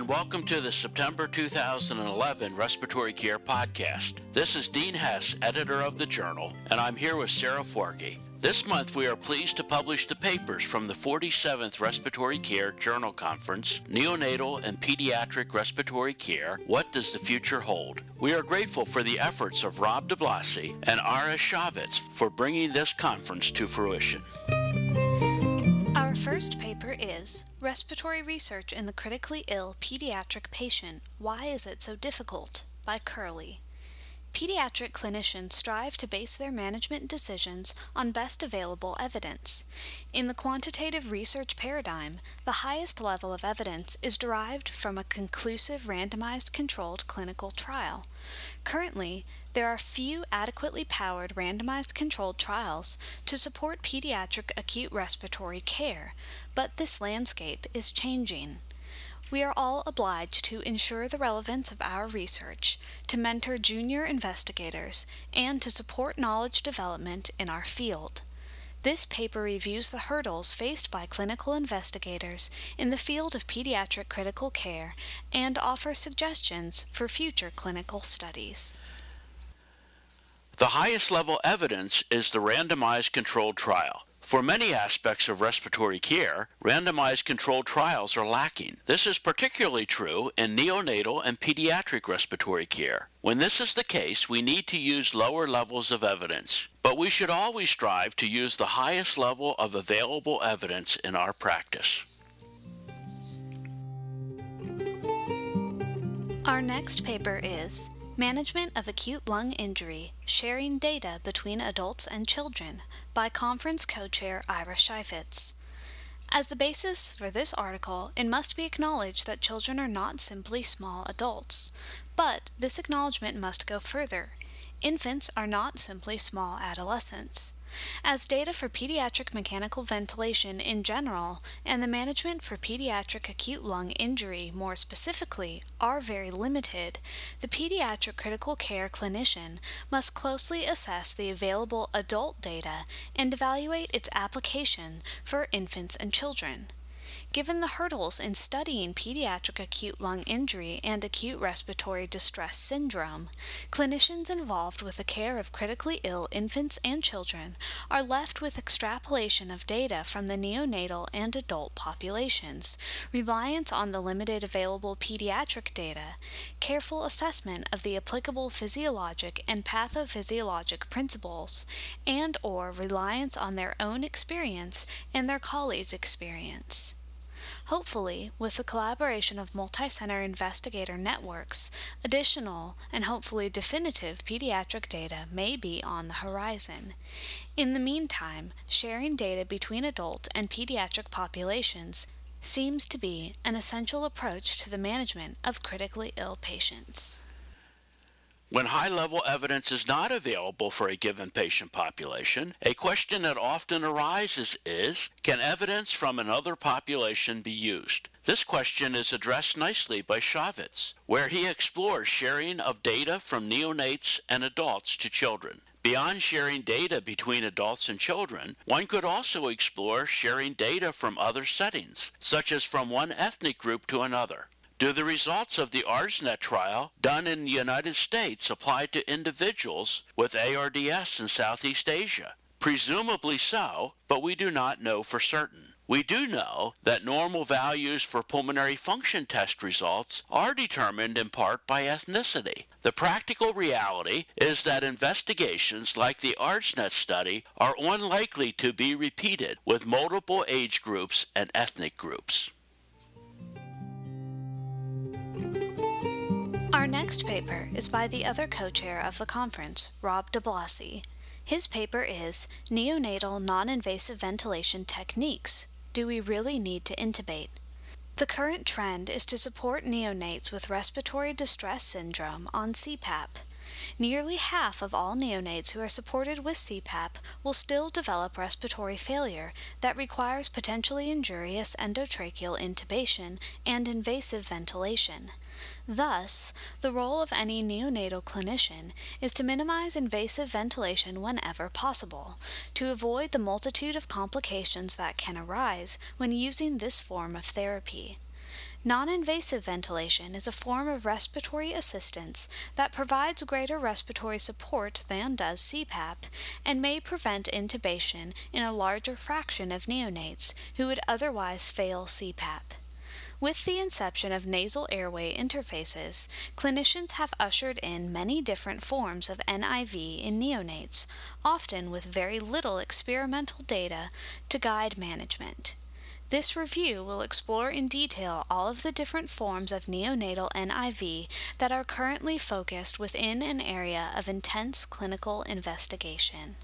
and welcome to the September 2011 Respiratory Care Podcast. This is Dean Hess, editor of the journal, and I'm here with Sarah Forgy. This month, we are pleased to publish the papers from the 47th Respiratory Care Journal Conference, Neonatal and Pediatric Respiratory Care What Does the Future Hold? We are grateful for the efforts of Rob DiBlasi and Ira Cheifetz for bringing this conference to fruition. First paper is Respiratory Research in the Critically Ill Pediatric Patient Why is it so difficult? by Curley. Pediatric clinicians strive to base their management decisions on best available evidence. In the quantitative research paradigm, the highest level of evidence is derived from a conclusive randomized controlled clinical trial. Currently, there are few adequately powered randomized controlled trials to support pediatric acute respiratory care, but this landscape is changing. We are all obliged to ensure the relevance of our research, to mentor junior investigators, and to support knowledge development in our field. This paper reviews the hurdles faced by clinical investigators in the field of pediatric critical care and offers suggestions for future clinical studies. The highest level evidence is the randomized controlled trial. For many aspects of respiratory care, randomized controlled trials are lacking. This is particularly true in neonatal and pediatric respiratory care. When this is the case, we need to use lower levels of evidence. But we should always strive to use the highest level of available evidence in our practice. Our next paper is Management of Acute Lung Injury Sharing Data Between Adults and Children by conference co chair Ira Cheifetz. As the basis for this article, it must be acknowledged that children are not simply small adults. But this acknowledgement must go further. Infants are not simply small adolescents as data for pediatric mechanical ventilation in general and the management for pediatric acute lung injury more specifically are very limited, the pediatric critical care clinician must closely assess the available adult data and evaluate its application for infants and children. Given the hurdles in studying pediatric acute lung injury and acute respiratory distress syndrome, clinicians involved with the care of critically ill infants and children are left with extrapolation of data from the neonatal and adult populations, reliance on the limited available pediatric data, careful assessment of the applicable physiologic and pathophysiologic principles, and or reliance on their own experience and their colleagues' experience. Hopefully, with the collaboration of multi-center investigator networks, additional and hopefully definitive pediatric data may be on the horizon. In the meantime, sharing data between adult and pediatric populations seems to be an essential approach to the management of critically ill patients. When high level evidence is not available for a given patient population, a question that often arises is can evidence from another population be used? This question is addressed nicely by Cheifetz, where he explores sharing of data from neonates and adults to children. Beyond sharing data between adults and children, one could also explore sharing data from other settings, such as from one ethnic group to another. Do the results of the ARDSNet trial done in the United States apply to individuals with ARDS in Southeast Asia? Presumably so, but we do not know for certain. We do know that normal values for pulmonary function test results are determined in part by ethnicity. The practical reality is that investigations like the ARDSNet study are unlikely to be repeated with multiple age groups and ethnic groups. Next paper is by the other co chair of the conference, Rob DiBlasi. His paper is Neonatal Non Invasive Ventilation Techniques Do We Really Need to Intubate? The current trend is to support neonates with respiratory distress syndrome on CPAP. Nearly half of all neonates who are supported with CPAP will still develop respiratory failure that requires potentially injurious endotracheal intubation and invasive ventilation. Thus, the role of any neonatal clinician is to minimize invasive ventilation whenever possible, to avoid the multitude of complications that can arise when using this form of therapy. Non invasive ventilation is a form of respiratory assistance that provides greater respiratory support than does CPAP and may prevent intubation in a larger fraction of neonates who would otherwise fail CPAP. With the inception of nasal airway interfaces, clinicians have ushered in many different forms of NIV in neonates, often with very little experimental data to guide management. This review will explore in detail all of the different forms of neonatal NIV that are currently focused within an area of intense clinical investigation.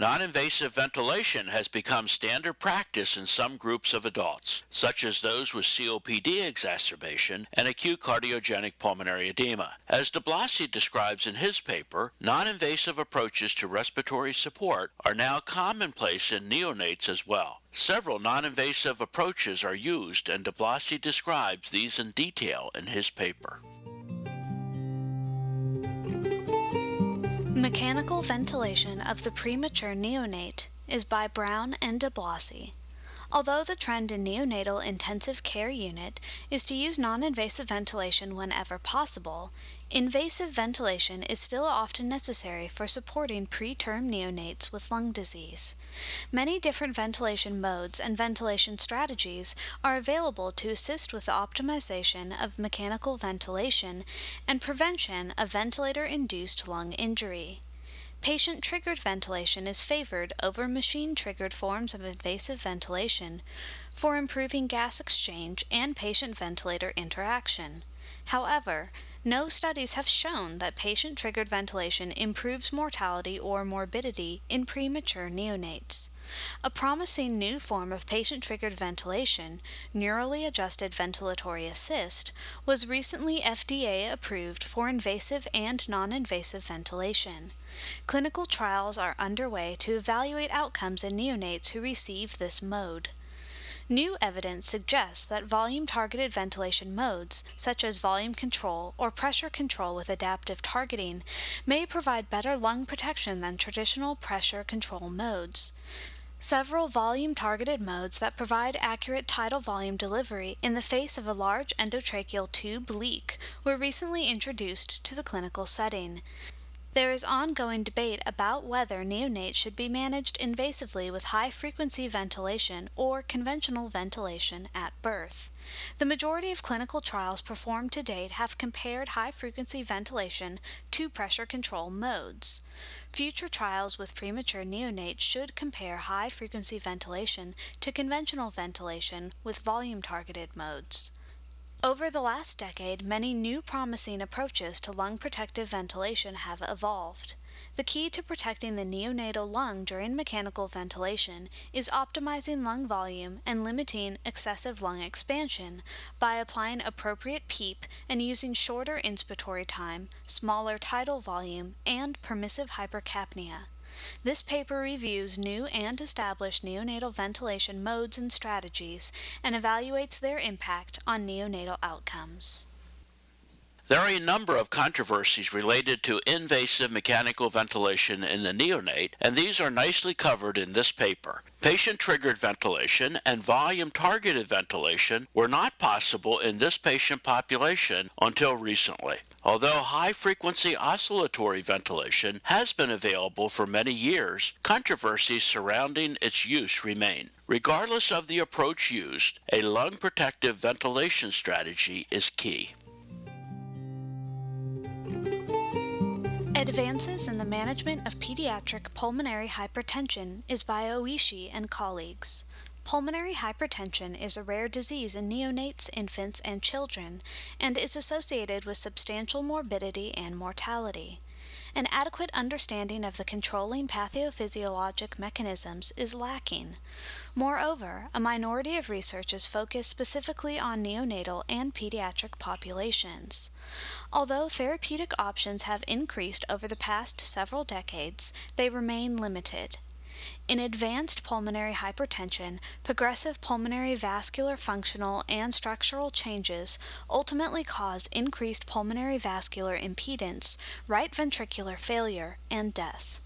Non invasive ventilation has become standard practice in some groups of adults, such as those with COPD exacerbation and acute cardiogenic pulmonary edema. As DiBlasi describes in his paper, non invasive approaches to respiratory support are now commonplace in neonates as well. Several non invasive approaches are used, and DiBlasi describes these in detail in his paper. Mechanical ventilation of the premature neonate is by Brown and DiBlasi. Although the trend in neonatal intensive care unit is to use non invasive ventilation whenever possible, invasive ventilation is still often necessary for supporting preterm neonates with lung disease. Many different ventilation modes and ventilation strategies are available to assist with the optimization of mechanical ventilation and prevention of ventilator induced lung injury. Patient triggered ventilation is favored over machine triggered forms of invasive ventilation for improving gas exchange and patient ventilator interaction. However, no studies have shown that patient triggered ventilation improves mortality or morbidity in premature neonates. A promising new form of patient triggered ventilation, neurally adjusted ventilatory assist, was recently FDA approved for invasive and non invasive ventilation. Clinical trials are underway to evaluate outcomes in neonates who receive this mode. New evidence suggests that volume targeted ventilation modes, such as volume control or pressure control with adaptive targeting, may provide better lung protection than traditional pressure control modes. Several volume targeted modes that provide accurate tidal volume delivery in the face of a large endotracheal tube leak were recently introduced to the clinical setting. There is ongoing debate about whether neonates should be managed invasively with high frequency ventilation or conventional ventilation at birth. The majority of clinical trials performed to date have compared high frequency ventilation to pressure control modes. Future trials with premature neonates should compare high frequency ventilation to conventional ventilation with volume targeted modes. Over the last decade, many new promising approaches to lung protective ventilation have evolved. The key to protecting the neonatal lung during mechanical ventilation is optimizing lung volume and limiting excessive lung expansion by applying appropriate PEEP and using shorter inspiratory time, smaller tidal volume, and permissive hypercapnia. This paper reviews new and established neonatal ventilation modes and strategies and evaluates their impact on neonatal outcomes. There are a number of controversies related to invasive mechanical ventilation in the neonate, and these are nicely covered in this paper. Patient triggered ventilation and volume targeted ventilation were not possible in this patient population until recently. Although high frequency oscillatory ventilation has been available for many years, controversies surrounding its use remain. Regardless of the approach used, a lung protective ventilation strategy is key. Advances in the Management of Pediatric Pulmonary Hypertension is by Oishi and colleagues. Pulmonary hypertension is a rare disease in neonates, infants, and children, and is associated with substantial morbidity and mortality. An adequate understanding of the controlling pathophysiologic mechanisms is lacking. Moreover, a minority of research is focused specifically on neonatal and pediatric populations. Although therapeutic options have increased over the past several decades, they remain limited. In advanced pulmonary hypertension, progressive pulmonary vascular functional and structural changes ultimately cause increased pulmonary vascular impedance, right ventricular failure, and death.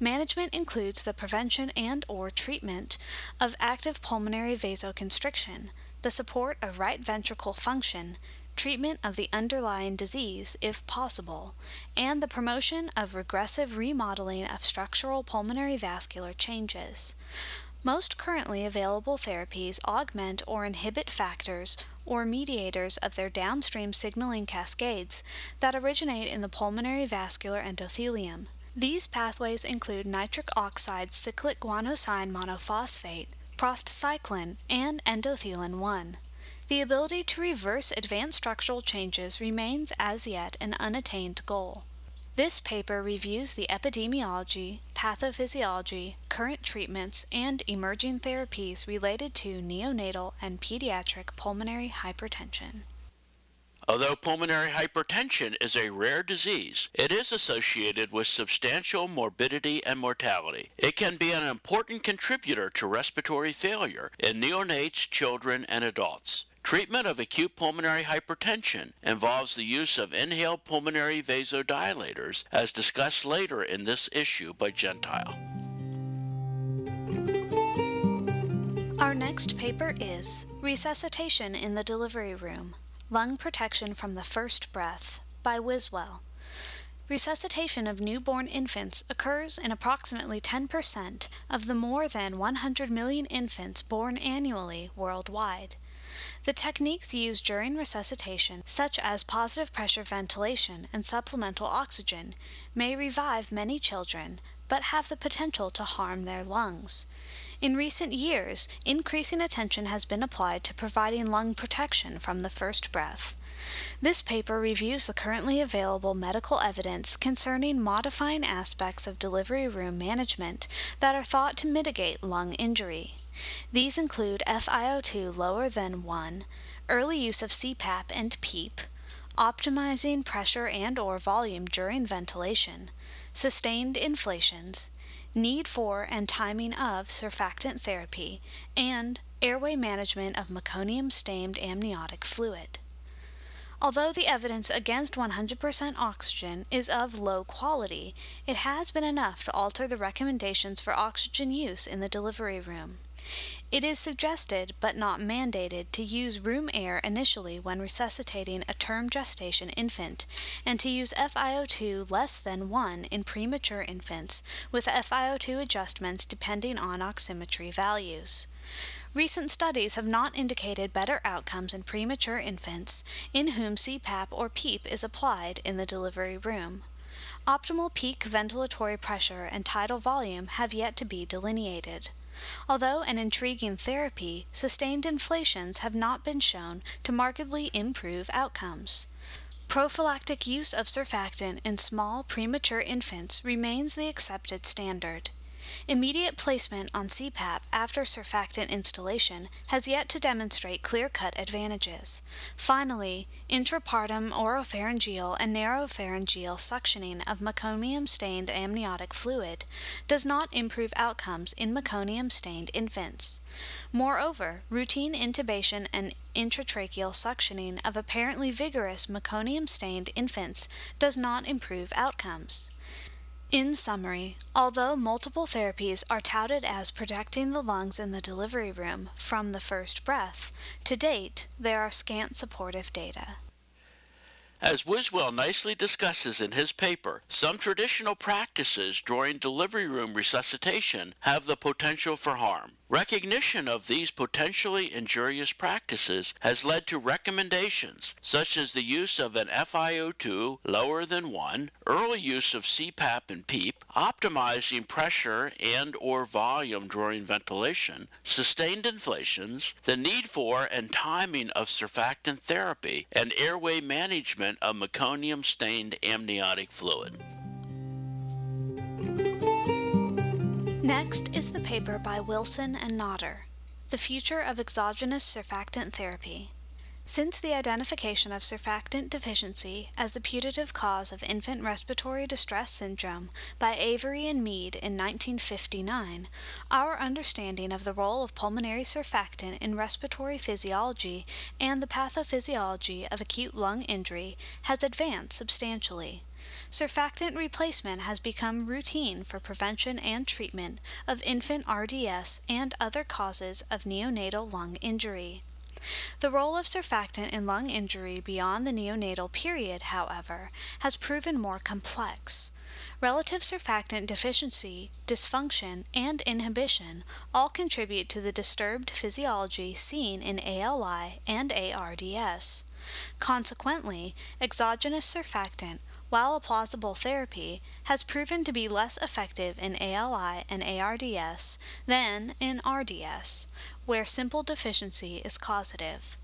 Management includes the prevention and or treatment of active pulmonary vasoconstriction, the support of right ventricle function, treatment of the underlying disease, if possible, and the promotion of regressive remodeling of structural pulmonary vascular changes. Most currently available therapies augment or inhibit factors or mediators of their downstream signaling cascades that originate in the pulmonary vascular endothelium. These pathways include nitric oxide cyclic guanosine monophosphate, prostacyclin, and endothelin 1. The ability to reverse advanced structural changes remains as yet an unattained goal. This paper reviews the epidemiology, pathophysiology, current treatments, and emerging therapies related to neonatal and pediatric pulmonary hypertension. Although pulmonary hypertension is a rare disease, it is associated with substantial morbidity and mortality. It can be an important contributor to respiratory failure in neonates, children, and adults. Treatment of acute pulmonary hypertension involves the use of inhaled pulmonary vasodilators, as discussed later in this issue by Gentile. Our next paper is Resuscitation in the Delivery Room Lung Protection from the First Breath by Wiswell. Resuscitation of newborn infants occurs in approximately 10% of the more than 100 million infants born annually worldwide. The techniques used during resuscitation, such as positive pressure ventilation and supplemental oxygen, may revive many children, but have the potential to harm their lungs. In recent years, increasing attention has been applied to providing lung protection from the first breath. This paper reviews the currently available medical evidence concerning modifying aspects of delivery room management that are thought to mitigate lung injury. These include FiO2 lower than 1, early use of CPAP and PEEP, optimizing pressure and or volume during ventilation, sustained inflations, need for and timing of surfactant therapy, and airway management of meconium-stained amniotic fluid. Although the evidence against 100% oxygen is of low quality, it has been enough to alter the recommendations for oxygen use in the delivery room. It is suggested, but not mandated, to use room air initially when resuscitating a term gestation infant, and to use FiO2 less than 1 in premature infants, with FiO2 adjustments depending on oximetry values. Recent studies have not indicated better outcomes in premature infants in whom CPAP or PEEP is applied in the delivery room. Optimal peak ventilatory pressure and tidal volume have yet to be delineated. Although an intriguing therapy, sustained inflations have not been shown to markedly improve outcomes. Prophylactic use of surfactant in small premature infants remains the accepted standard. Immediate placement on CPAP after surfactant instillation has yet to demonstrate clear cut advantages. Finally, intrapartum oropharyngeal and nasopharyngeal suctioning of meconium stained amniotic fluid does not improve outcomes in meconium stained infants. Moreover, routine intubation and intratracheal suctioning of apparently vigorous meconium stained infants does not improve outcomes. In summary, although multiple therapies are touted as protecting the lungs in the delivery room from the first breath, to date there are scant supportive data. As Wiswell nicely discusses in his paper, some traditional practices during delivery room resuscitation have the potential for harm. Recognition of these potentially injurious practices has led to recommendations such as the use of an FiO2 lower than 1, early use of CPAP and PEEP, optimizing pressure and or volume during ventilation, sustained inflations, the need for and timing of surfactant therapy, and airway management of meconium-stained amniotic fluid. Next is the paper by Willson and Notter, The Future of Exogenous Surfactant Therapy. Since the identification of surfactant deficiency as the putative cause of infant respiratory distress syndrome by Avery and Mead in 1959, our understanding of the role of pulmonary surfactant in respiratory physiology and the pathophysiology of acute lung injury has advanced substantially. Surfactant replacement has become routine for prevention and treatment of infant RDS and other causes of neonatal lung injury. The role of surfactant in lung injury beyond the neonatal period, however, has proven more complex. Relative surfactant deficiency, dysfunction, and inhibition all contribute to the disturbed physiology seen in ALI and ARDS. Consequently, exogenous surfactant, while a plausible therapy, has proven to be less effective in ALI and ARDS than in RDS, where simple deficiency is causative.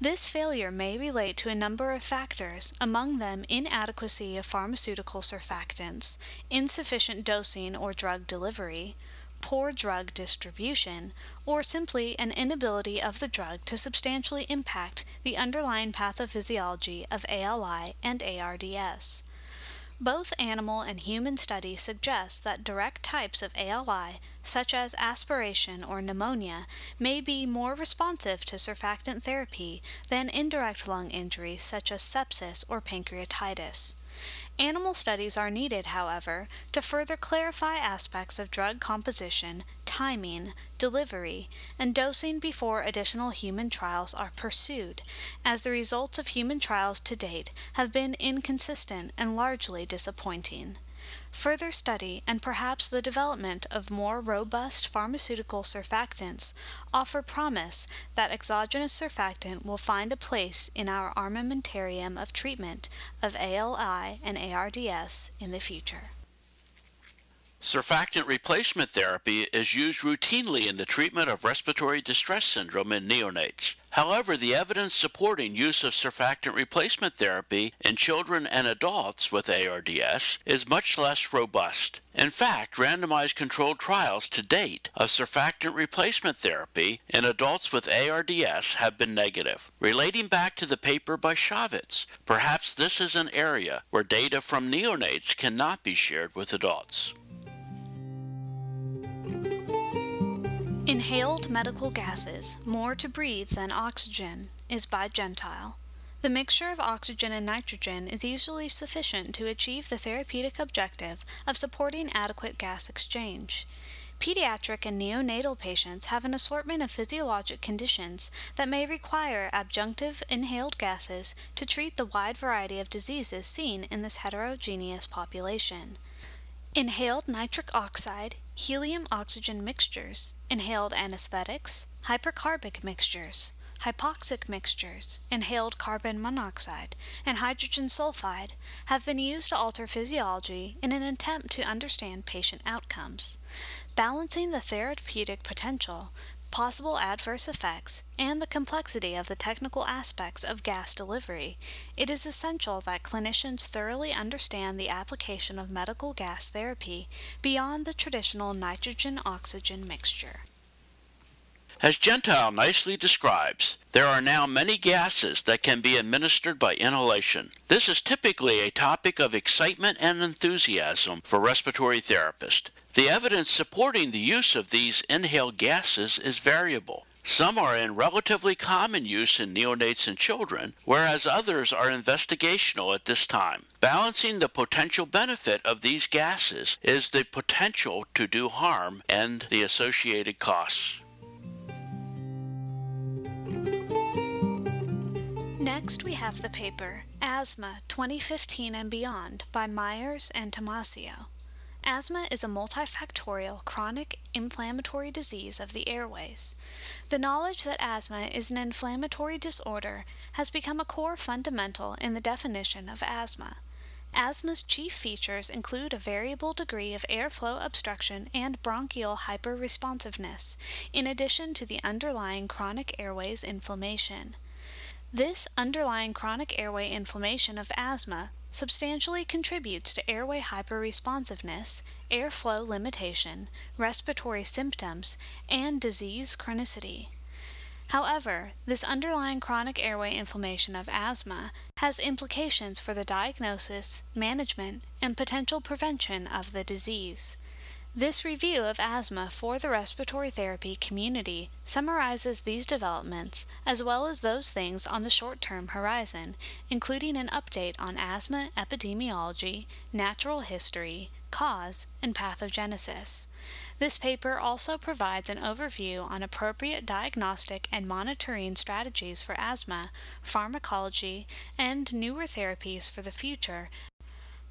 This failure may relate to a number of factors, among them inadequacy of pharmaceutical surfactants, insufficient dosing or drug delivery, poor drug distribution, or simply an inability of the drug to substantially impact the underlying pathophysiology of ALI and ARDS. Both animal and human studies suggest that direct types of ALI, such as aspiration or pneumonia, may be more responsive to surfactant therapy than indirect lung injuries such as sepsis or pancreatitis. Animal studies are needed, however, to further clarify aspects of drug composition, timing, delivery, and dosing before additional human trials are pursued, as the results of human trials to date have been inconsistent and largely disappointing. Further study and perhaps the development of more robust pharmaceutical surfactants offer promise that exogenous surfactant will find a place in our armamentarium of treatment of ALI and ARDS in the future. Surfactant replacement therapy is used routinely in the treatment of respiratory distress syndrome in neonates. However, the evidence supporting use of surfactant replacement therapy in children and adults with ARDS is much less robust. In fact, randomized controlled trials to date of surfactant replacement therapy in adults with ARDS have been negative. Relating back to the paper by Cheifetz, perhaps this is an area where data from neonates cannot be shared with adults. Inhaled medical gases, more to breathe than oxygen, is by Gentile. The mixture of oxygen and nitrogen is usually sufficient to achieve the therapeutic objective of supporting adequate gas exchange. Pediatric and neonatal patients have an assortment of physiologic conditions that may require adjunctive inhaled gases to treat the wide variety of diseases seen in this heterogeneous population. Inhaled nitric oxide, helium oxygen mixtures, inhaled anesthetics, hypercarbic mixtures, hypoxic mixtures, inhaled carbon monoxide, and hydrogen sulfide have been used to alter physiology in an attempt to understand patient outcomes. Balancing the therapeutic potential possible adverse effects, and the complexity of the technical aspects of gas delivery, it is essential that clinicians thoroughly understand the application of medical gas therapy beyond the traditional nitrogen oxygen mixture. As Gentile nicely describes, there are now many gases that can be administered by inhalation. This is typically a topic of excitement and enthusiasm for respiratory therapists. The evidence supporting the use of these inhaled gases is variable. Some are in relatively common use in neonates and children, whereas others are investigational at this time. Balancing the potential benefit of these gases is the potential to do harm and the associated costs. Next, we have the paper Asthma 2015 and Beyond by Myers and Tomasio. Asthma is a multifactorial chronic inflammatory disease of the airways. The knowledge that asthma is an inflammatory disorder has become a core fundamental in the definition of asthma. Asthma's chief features include a variable degree of airflow obstruction and bronchial hyperresponsiveness, in addition to the underlying chronic airways inflammation. This underlying chronic airway inflammation of asthma substantially contributes to airway hyperresponsiveness, airflow limitation, respiratory symptoms, and disease chronicity. However, this underlying chronic airway inflammation of asthma has implications for the diagnosis, management, and potential prevention of the disease. This review of asthma for the respiratory therapy community summarizes these developments as well as those things on the short term horizon, including an update on asthma epidemiology, natural history, cause, and pathogenesis. This paper also provides an overview on appropriate diagnostic and monitoring strategies for asthma, pharmacology, and newer therapies for the future,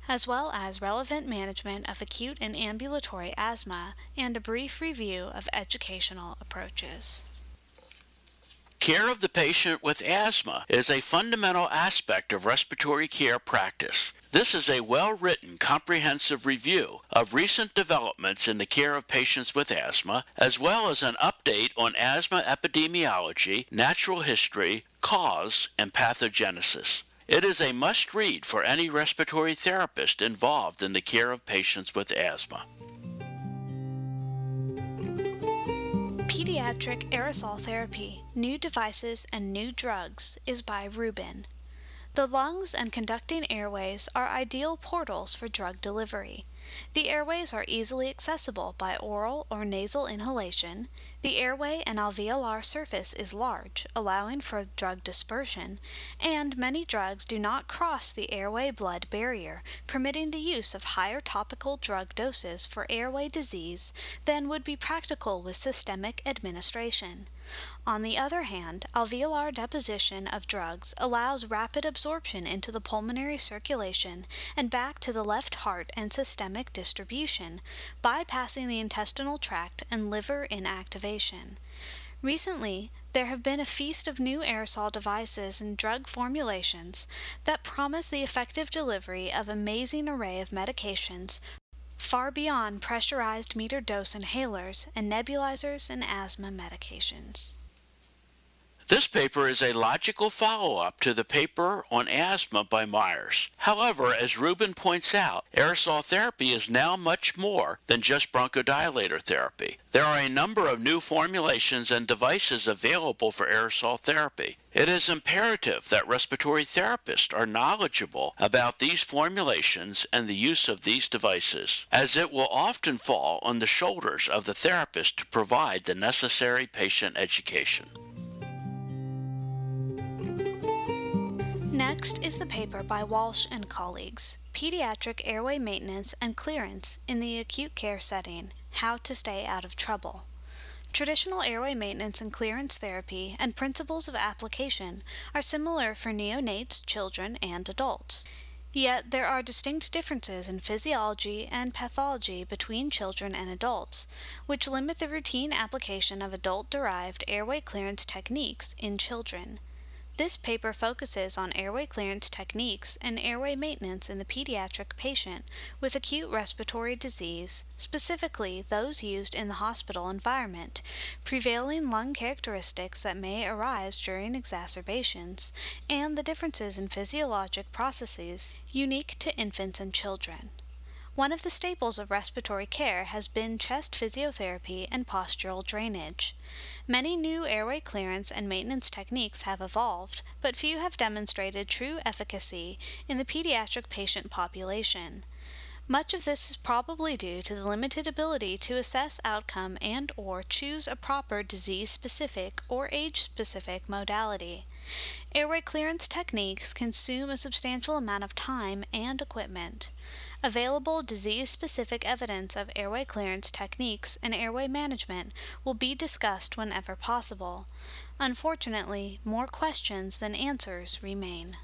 as well as relevant management of acute and ambulatory asthma, and a brief review of educational approaches. Care of the patient with asthma is a fundamental aspect of respiratory care practice. This is a well written, comprehensive review of recent developments in the care of patients with asthma, as well as an update on asthma epidemiology, natural history, cause, and pathogenesis. It is a must read for any respiratory therapist involved in the care of patients with asthma. Pediatric Aerosol Therapy New Devices and New Drugs is by Rubin. The lungs and conducting airways are ideal portals for drug delivery. The airways are easily accessible by oral or nasal inhalation. The airway and alveolar surface is large, allowing for drug dispersion, and many drugs do not cross the airway blood barrier, permitting the use of higher topical drug doses for airway disease than would be practical with systemic administration. On the other hand, alveolar deposition of drugs allows rapid absorption into the pulmonary circulation and back to the left heart and systemic distribution, bypassing the intestinal tract and liver inactivation. Recently, there have been a feast of new aerosol devices and drug formulations that promise the effective delivery of amazing array of medications far beyond pressurized meter dose inhalers and nebulizers and asthma medications. This paper is a logical follow up to the paper on asthma by Myers. However, as Rubin points out, aerosol therapy is now much more than just bronchodilator therapy. There are a number of new formulations and devices available for aerosol therapy. It is imperative that respiratory therapists are knowledgeable about these formulations and the use of these devices, as it will often fall on the shoulders of the therapist to provide the necessary patient education. Next is the paper by Walsh and colleagues, Pediatric Airway Maintenance and Clearance in the Acute Care Setting, How to Stay Out of Trouble. Traditional airway maintenance and clearance therapy and principles of application are similar for neonates, children, and adults. Yet there are distinct differences in physiology and pathology between children and adults, which limit the routine application of adult derived airway clearance techniques in children. This paper focuses on airway clearance techniques and airway maintenance in the pediatric patient with acute respiratory disease, specifically those used in the hospital environment, prevailing lung characteristics that may arise during exacerbations, and the differences in physiologic processes unique to infants and children. One of the staples of respiratory care has been chest physiotherapy and postural drainage. Many new airway clearance and maintenance techniques have evolved, but few have demonstrated true efficacy in the pediatric patient population. Much of this is probably due to the limited ability to assess outcome and or choose a proper disease-specific or age-specific modality. Airway clearance techniques consume a substantial amount of time and equipment. Available disease specific evidence of airway clearance techniques and airway management will be discussed whenever possible. Unfortunately, more questions than answers remain.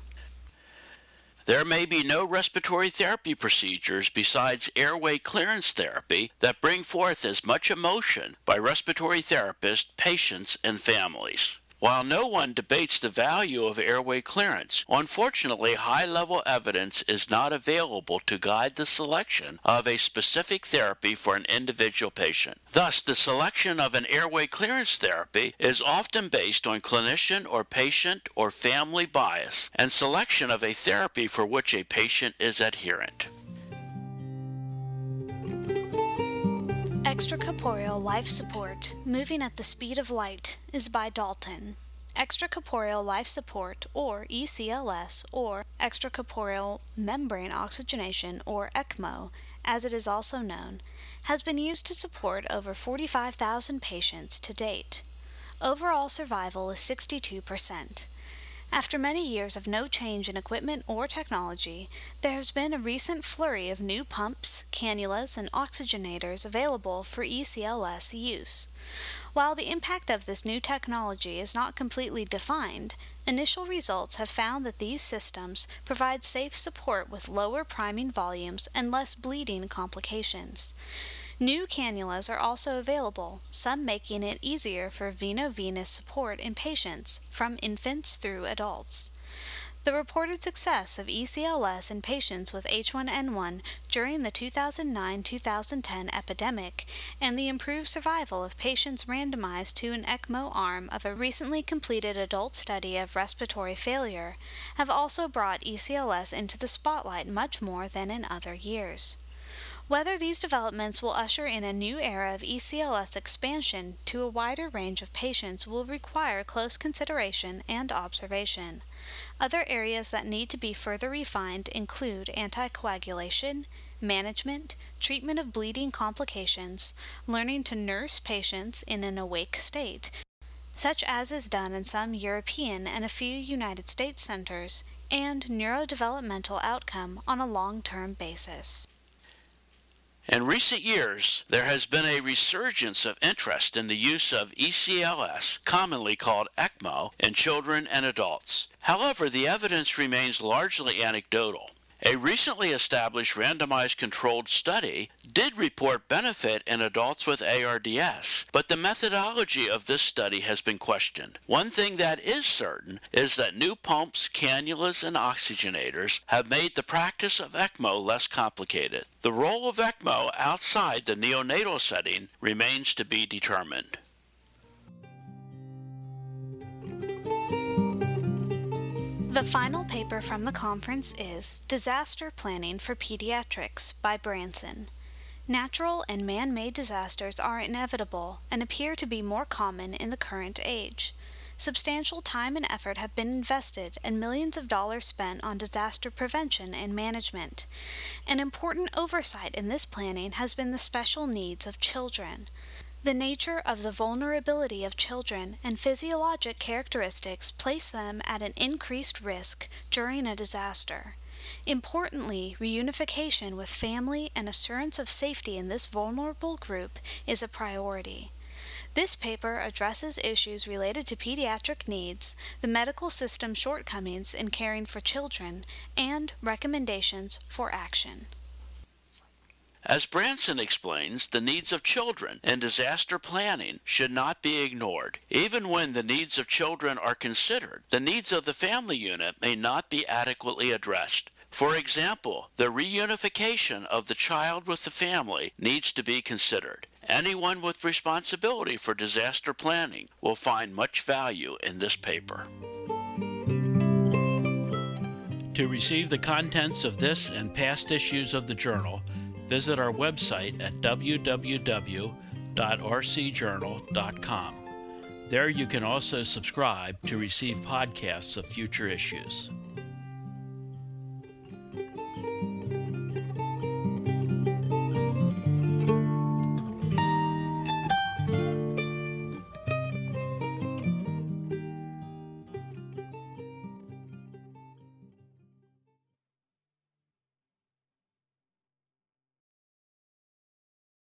There may be no respiratory therapy procedures besides airway clearance therapy that bring forth as much emotion by respiratory therapists, patients, and families. While no one debates the value of airway clearance, unfortunately, high level evidence is not available to guide the selection of a specific therapy for an individual patient. Thus, the selection of an airway clearance therapy is often based on clinician or patient or family bias and selection of a therapy for which a patient is adherent. Extracorporeal Life Support Moving at the Speed of Light is by Dalton. Extracorporeal life support, or ECLS, or extracorporeal membrane oxygenation, or ECMO, as it is also known, has been used to support over 45,000 patients to date. Overall survival is 62%. After many years of no change in equipment or technology, there has been a recent flurry of new pumps, cannulas, and oxygenators available for ECLS use. While the impact of this new technology is not completely defined, initial results have found that these systems provide safe support with lower priming volumes and less bleeding complications. New cannulas are also available, some making it easier for veno-venous support in patients, from infants through adults. The reported success of ECLS in patients with H1N1 during the 2009 2010 epidemic and the improved survival of patients randomized to an ECMO arm of a recently completed adult study of respiratory failure have also brought ECLS into the spotlight much more than in other years. Whether these developments will usher in a new era of ECLS expansion to a wider range of patients will require close consideration and observation. Other areas that need to be further refined include anticoagulation, management, treatment of bleeding complications, learning to nurse patients in an awake state, such as is done in some European and a few United States centers, and neurodevelopmental outcome on a long term basis. In recent years, there has been a resurgence of interest in the use of ECLS, commonly called ECMO, in children and adults. However, the evidence remains largely anecdotal. A recently established randomized controlled study did report benefit in adults with ARDS, but the methodology of this study has been questioned. One thing that is certain is that new pumps, cannulas, and oxygenators have made the practice of ECMO less complicated. The role of ECMO outside the neonatal setting remains to be determined. The final paper from the conference is Disaster Planning for Pediatrics by Branson. Natural and man made disasters are inevitable and appear to be more common in the current age. Substantial time and effort have been invested and millions of dollars spent on disaster prevention and management. An important oversight in this planning has been the special needs of children. The nature of the vulnerability of children and physiologic characteristics place them at an increased risk during a disaster. Importantly, reunification with family and assurance of safety in this vulnerable group is a priority. This paper addresses issues related to pediatric needs, the medical system shortcomings in caring for children, and recommendations for action. As Branson explains, the needs of children in disaster planning should not be ignored. Even when the needs of children are considered, the needs of the family unit may not be adequately addressed. For example, the reunification of the child with the family needs to be considered. Anyone with responsibility for disaster planning will find much value in this paper. To receive the contents of this and past issues of the journal, visit our website at www.rcjournal.com. There you can also subscribe to receive podcasts of future issues.